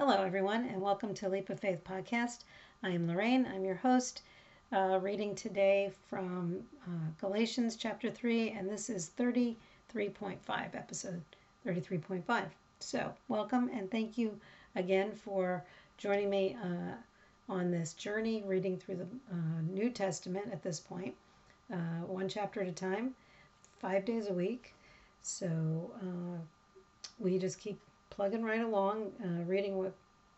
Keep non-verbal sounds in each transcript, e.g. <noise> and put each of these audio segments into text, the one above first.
Hello, everyone, and welcome to Leap of Faith podcast. I am Lorraine, I'm your host, uh, reading today from uh, Galatians chapter 3, and this is 33.5, episode 33.5. So, welcome and thank you again for joining me uh, on this journey, reading through the uh, New Testament at this point, uh, one chapter at a time, five days a week. So, uh, we just keep plugging right along, uh, reading what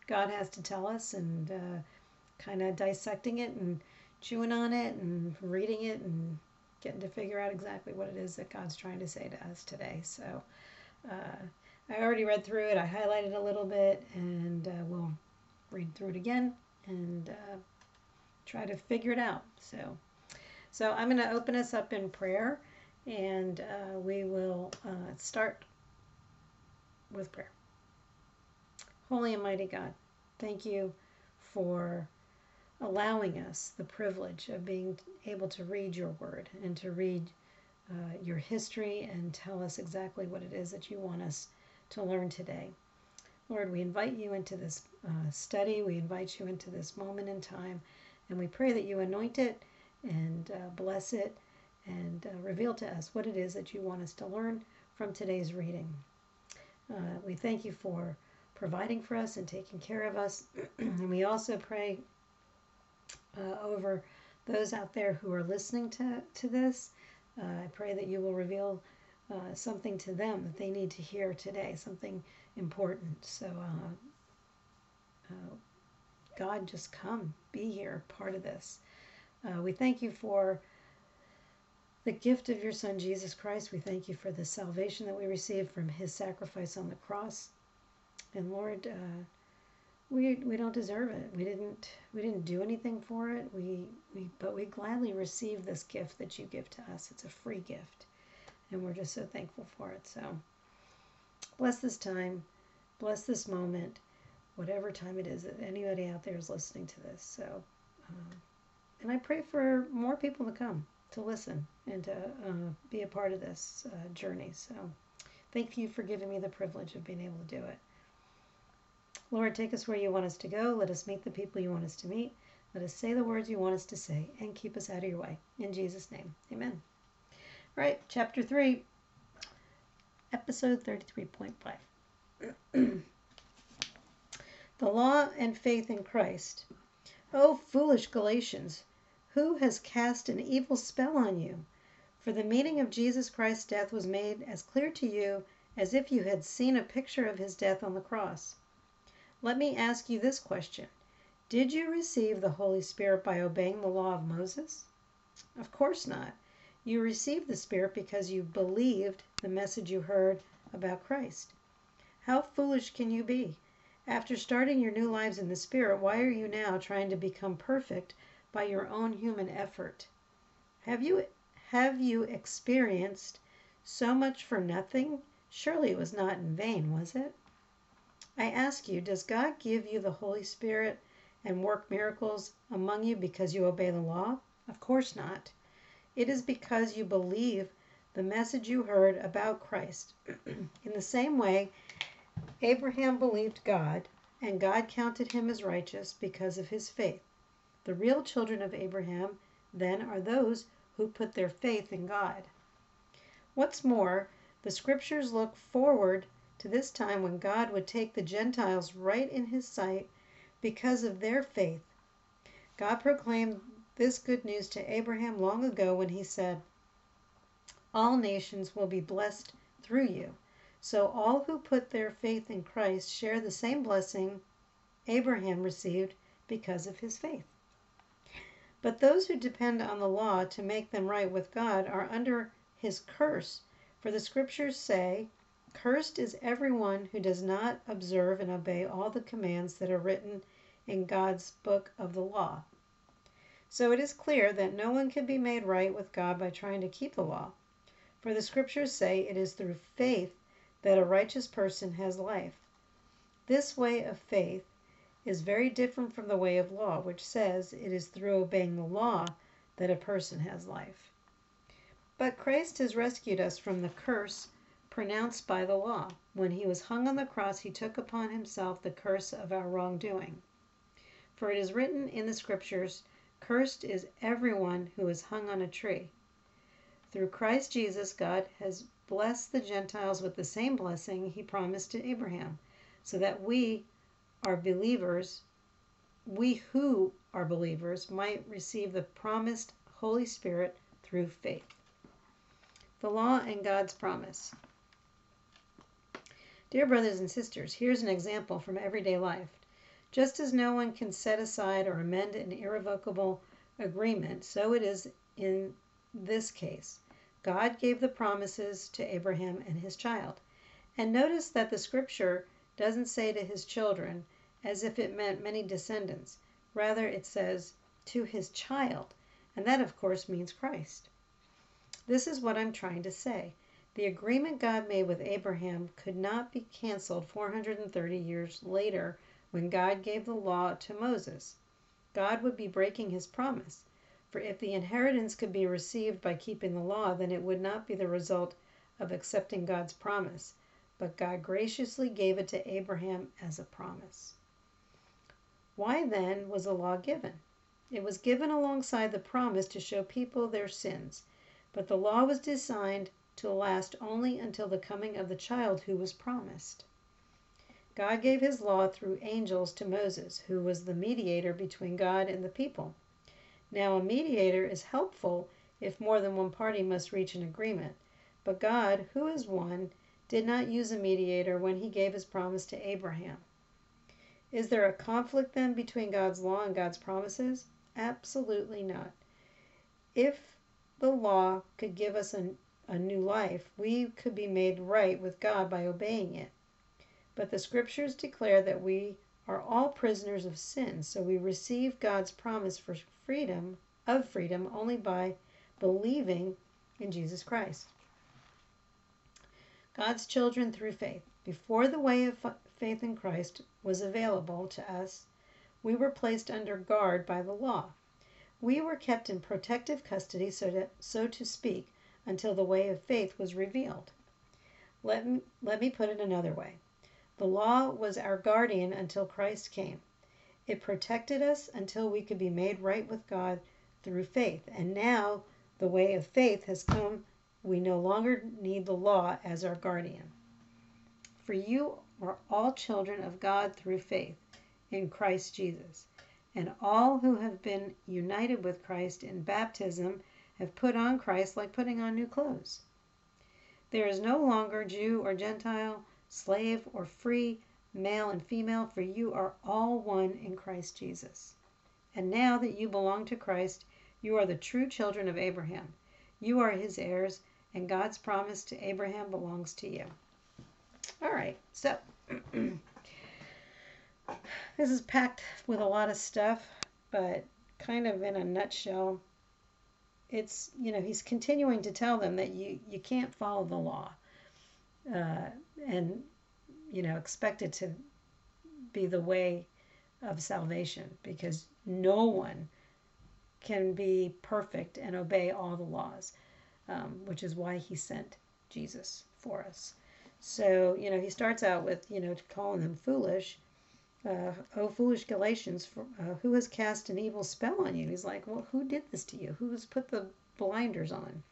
God has to tell us and uh, kind of dissecting it and chewing on it and reading it and getting to figure out exactly what it is that God's trying to say to us today. So uh, I already read through it, I highlighted a little bit, and uh, we'll read through it again and uh, try to figure it out. So, so I'm going to open us up in prayer and uh, we will start with prayer. Holy and mighty God, thank you for allowing us the privilege of being able to read your word and to read uh, your history and tell us exactly what it is that you want us to learn today. Lord, we invite you into this uh, study, we invite you into this moment in time, and we pray that you anoint it and uh, bless it and uh, reveal to us what it is that you want us to learn from today's reading. Uh, we thank you for providing for us and taking care of us. <clears throat> and we also pray uh, over those out there who are listening to, to this. Uh, I pray that you will reveal uh, something to them that they need to hear today, something important. So, uh, uh, God, just come, be here, part of this. Uh, we thank you for the gift of your Son, Jesus Christ. We thank you for the salvation that we received from his sacrifice on the cross. And Lord, uh, we we don't deserve it. We didn't we didn't do anything for it. We we but we gladly receive this gift that you give to us. It's a free gift, and we're just so thankful for it. So bless this time, bless this moment, whatever time it is that anybody out there is listening to this. So, um, and I pray for more people to come to listen and to uh, be a part of this uh, journey. So, thank you for giving me the privilege of being able to do it. Lord, take us where you want us to go. Let us meet the people you want us to meet. Let us say the words you want us to say and keep us out of your way. In Jesus' name, amen. All right, chapter 3, episode 33.5. <clears throat> the law and faith in Christ. O foolish Galatians, who has cast an evil spell on you? For the meaning of Jesus Christ's death was made as clear to you as if you had seen a picture of his death on the cross. Let me ask you this question Did you receive the Holy Spirit by obeying the law of Moses? Of course not. You received the Spirit because you believed the message you heard about Christ. How foolish can you be? After starting your new lives in the Spirit, why are you now trying to become perfect by your own human effort? Have you have you experienced so much for nothing? Surely it was not in vain, was it? I ask you, does God give you the Holy Spirit and work miracles among you because you obey the law? Of course not. It is because you believe the message you heard about Christ. <clears throat> In the same way, Abraham believed God, and God counted him as righteous because of his faith. The real children of Abraham, then, are those who put their faith in God. What's more, the scriptures look forward to this time when God would take the Gentiles right in his sight because of their faith. God proclaimed this good news to Abraham long ago when he said, All nations will be blessed through you. So all who put their faith in Christ share the same blessing Abraham received because of his faith. But those who depend on the law to make them right with God are under his curse. For the scriptures say, Cursed is everyone who does not observe and obey all the commands that are written in God's book of the law. So it is clear that no one can be made right with God by trying to keep the law. For the scriptures say it is through faith that a righteous person has life. This way of faith is very different from the way of law, which says it is through obeying the law that a person has life. But Christ has rescued us from the curse pronounced by the law. When he was hung on the cross, he took upon himself the curse of our wrongdoing. For it is written in the scriptures, Cursed is everyone who is hung on a tree. Through Christ Jesus, God has blessed the Gentiles with the same blessing he promised to Abraham, so that we are believers, we who are believers, might receive the promised Holy Spirit through faith. The law and God's promise. Dear brothers and sisters, here's an example from everyday life. Just as no one can set aside or amend an irrevocable agreement, so it is in this case. God gave the promises to Abraham and his child. And notice that the scripture doesn't say to his children as if it meant many descendants. Rather, it says to his child. And that, of course, means Christ. This is what I'm trying to say. The agreement God made with Abraham could not be canceled 430 years later when God gave the law to Moses. God would be breaking his promise. For if the inheritance could be received by keeping the law, then it would not be the result of accepting God's promise, but God graciously gave it to Abraham as a promise. Why then was the law given? It was given alongside the promise to show people their sins, but the law was designed to last only until the coming of the child who was promised. God gave his law through angels to Moses, who was the mediator between God and the people. Now, a mediator is helpful if more than one party must reach an agreement. But God, who is one, did not use a mediator when he gave his promise to Abraham. Is there a conflict then between God's law and God's promises? Absolutely not. If the law could give us a, a new life, we could be made right with God by obeying it. But the scriptures declare that we are all prisoners of sin, so we receive God's promise for freedom of freedom only by believing in Jesus Christ. God's children through faith. Before the way of faith in Christ was available to us, we were placed under guard by the law. We were kept in protective custody, so to, so to speak, until the way of faith was revealed. Let me, let me put it another way. The law was our guardian until Christ came. It protected us until we could be made right with God through faith. And now the way of faith has come. We no longer need the law as our guardian. For you are all children of God through faith in Christ Jesus. And all who have been united with Christ in baptism have put on Christ like putting on new clothes. There is no longer Jew or Gentile slave or free, male and female, for you are all one in Christ Jesus. And now that you belong to Christ, you are the true children of Abraham. You are his heirs, and God's promise to Abraham belongs to you. All right, so <clears throat> this is packed with a lot of stuff, but kind of in a nutshell, it's, you know, he's continuing to tell them that you, you can't follow the law uh, and you know expect it to be the way of salvation because no one can be perfect and obey all the laws, um, which is why he sent Jesus for us. So, you know, he starts out with, you know, calling them foolish. Uh, oh, foolish Galatians, for, uh, who has cast an evil spell on you? He's like, well, who did this to you? Who's put the blinders on?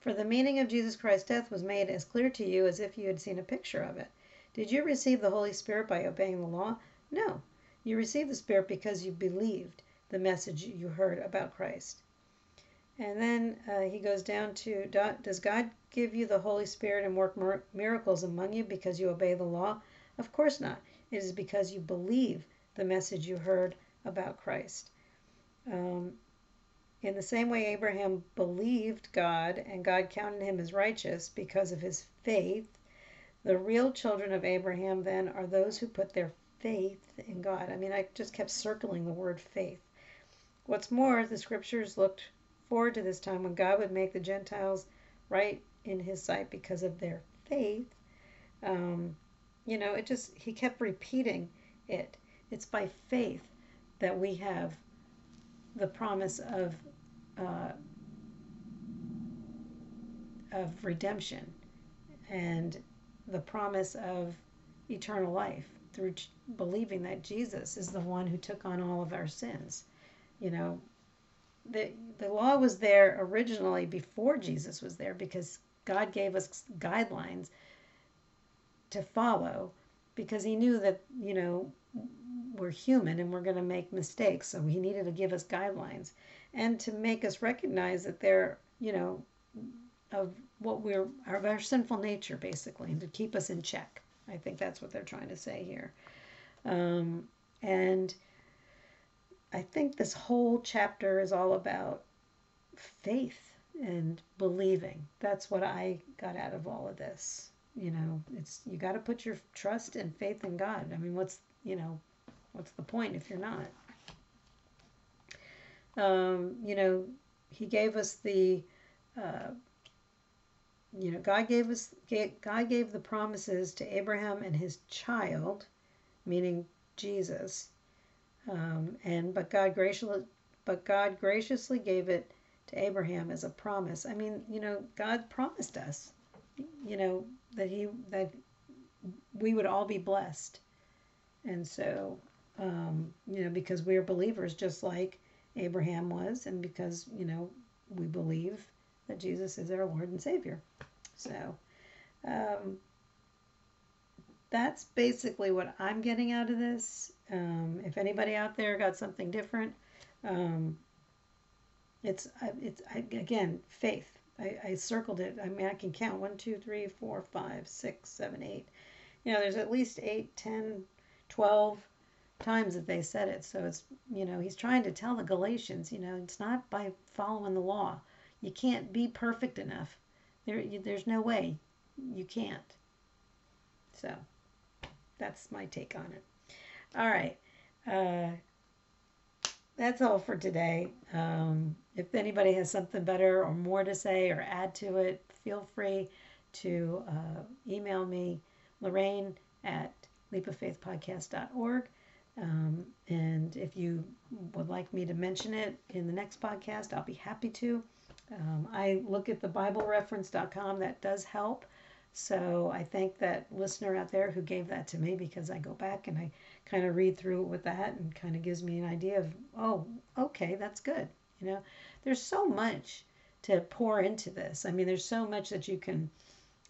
For the meaning of Jesus Christ's death was made as clear to you as if you had seen a picture of it. Did you receive the Holy Spirit by obeying the law? No. You received the Spirit because you believed the message you heard about Christ. And then uh, he goes down to Does God give you the Holy Spirit and work miracles among you because you obey the law? Of course not. It is because you believe the message you heard about Christ. Um, in the same way, Abraham believed God and God counted him as righteous because of his faith. The real children of Abraham, then, are those who put their faith in God. I mean, I just kept circling the word faith. What's more, the scriptures looked forward to this time when God would make the Gentiles right in his sight because of their faith. Um, you know, it just, he kept repeating it. It's by faith that we have the promise of uh, of redemption and the promise of eternal life through believing that Jesus is the one who took on all of our sins. You know, the the law was there originally before Jesus was there because God gave us guidelines to follow because he knew that, you know, we're human and we're going to make mistakes. So he needed to give us guidelines and to make us recognize that they're, you know, of what we're, of our sinful nature, basically, and to keep us in check. I think that's what they're trying to say here. Um, and I think this whole chapter is all about faith and believing. That's what I got out of all of this. You know, it's you got to put your trust and faith in God. I mean, what's you know, what's the point if you're not? Um, you know, He gave us the, uh, you know, God gave us God gave the promises to Abraham and his child, meaning Jesus, um, and but God graciously but God graciously gave it to Abraham as a promise. I mean, you know, God promised us, you know, that he that we would all be blessed, and so um, you know, because we're believers, just like Abraham was, and because you know we believe that Jesus is our Lord and Savior. So. Um, that's basically what I'm getting out of this. Um, if anybody out there got something different, um, it's it's again faith. I, I circled it. I mean, I can count one, two, three, four, five, six, seven, eight. You know, there's at least eight, ten, twelve times that they said it. So it's you know he's trying to tell the Galatians. You know, it's not by following the law. You can't be perfect enough. There, you, there's no way. You can't. So that's my take on it. All right. Uh, that's all for today. Um, if anybody has something better or more to say or add to it, feel free to uh, email me, Lorraine at leapoffaithpodcast.org. Um, and if you would like me to mention it in the next podcast, I'll be happy to. Um, I look at the BibleReference.com, that does help. So I thank that listener out there who gave that to me because I go back and I kind of read through it with that and kind of gives me an idea of, oh, okay, that's good. You know, there's so much to pour into this. I mean, there's so much that you can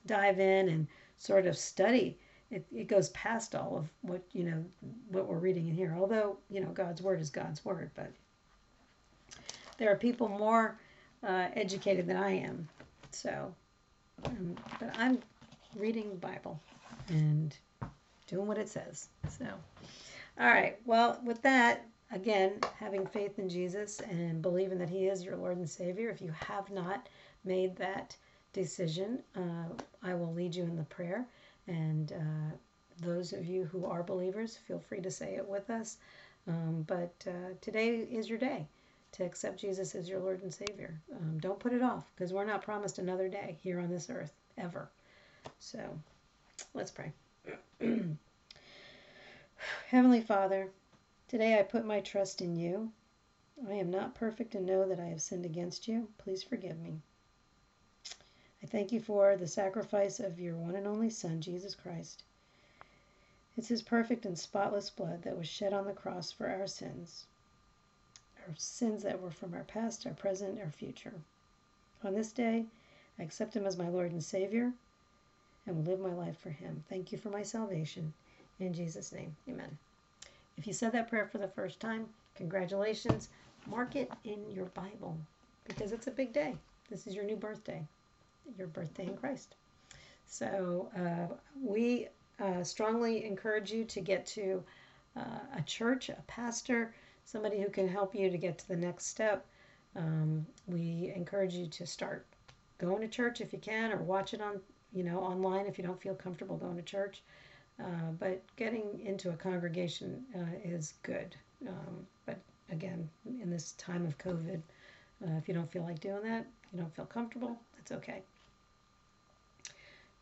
dive in and sort of study. It, it goes past all of what, you know, what we're reading in here. Although, you know, God's word is God's word, but there are people more uh, educated than I am. So, um, but I'm reading the Bible and doing what it says. So, all right. Well, with that, again, having faith in Jesus and believing that He is your Lord and Savior, if you have not made that decision, uh, I will lead you in the prayer. And uh, those of you who are believers, feel free to say it with us. Um, but uh, today is your day to accept Jesus as your Lord and Savior. Um, don't put it off because we're not promised another day here on this earth ever. So let's pray. <clears throat> Heavenly Father, today I put my trust in you. I am not perfect and know that I have sinned against you. Please forgive me. I thank you for the sacrifice of your one and only Son, Jesus Christ. It's his perfect and spotless blood that was shed on the cross for our sins, our sins that were from our past, our present, our future. On this day, I accept him as my Lord and Savior and will live my life for him. Thank you for my salvation. In Jesus' name, amen. If you said that prayer for the first time, congratulations. Mark it in your Bible because it's a big day. This is your new birthday, your birthday in Christ. So uh, we uh, strongly encourage you to get to uh, a church, a pastor, somebody who can help you to get to the next step. Um, we encourage you to start going to church if you can, or watch it on you know online if you don't feel comfortable going to church. Uh, but getting into a congregation uh, is good. Um, but again, in this time of COVID, uh, if you don't feel like doing that, you don't feel comfortable, that's okay.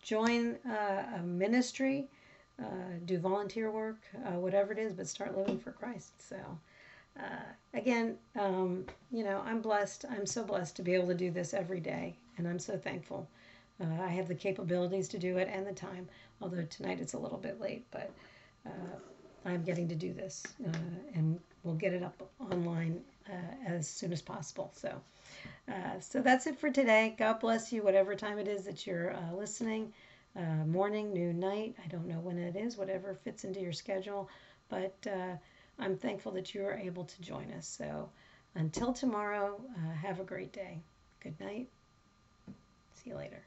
Join uh, a ministry, uh, do volunteer work, whatever it is, but start living for Christ. So, again, um, you know, I'm blessed. I'm so blessed to be able to do this every day, and I'm so thankful Uh, I have the capabilities to do it and the time, although tonight it's a little bit late, but uh, I'm getting to do this, uh, and we'll get it up online uh, as soon as possible. So, uh, so that's it for today. God bless you, whatever time it is that you're uh, listening. Morning, noon, night. I don't know when it is, whatever fits into your schedule, but I'm thankful that you are able to join us. So, until tomorrow, have a great day. Good night. See you later.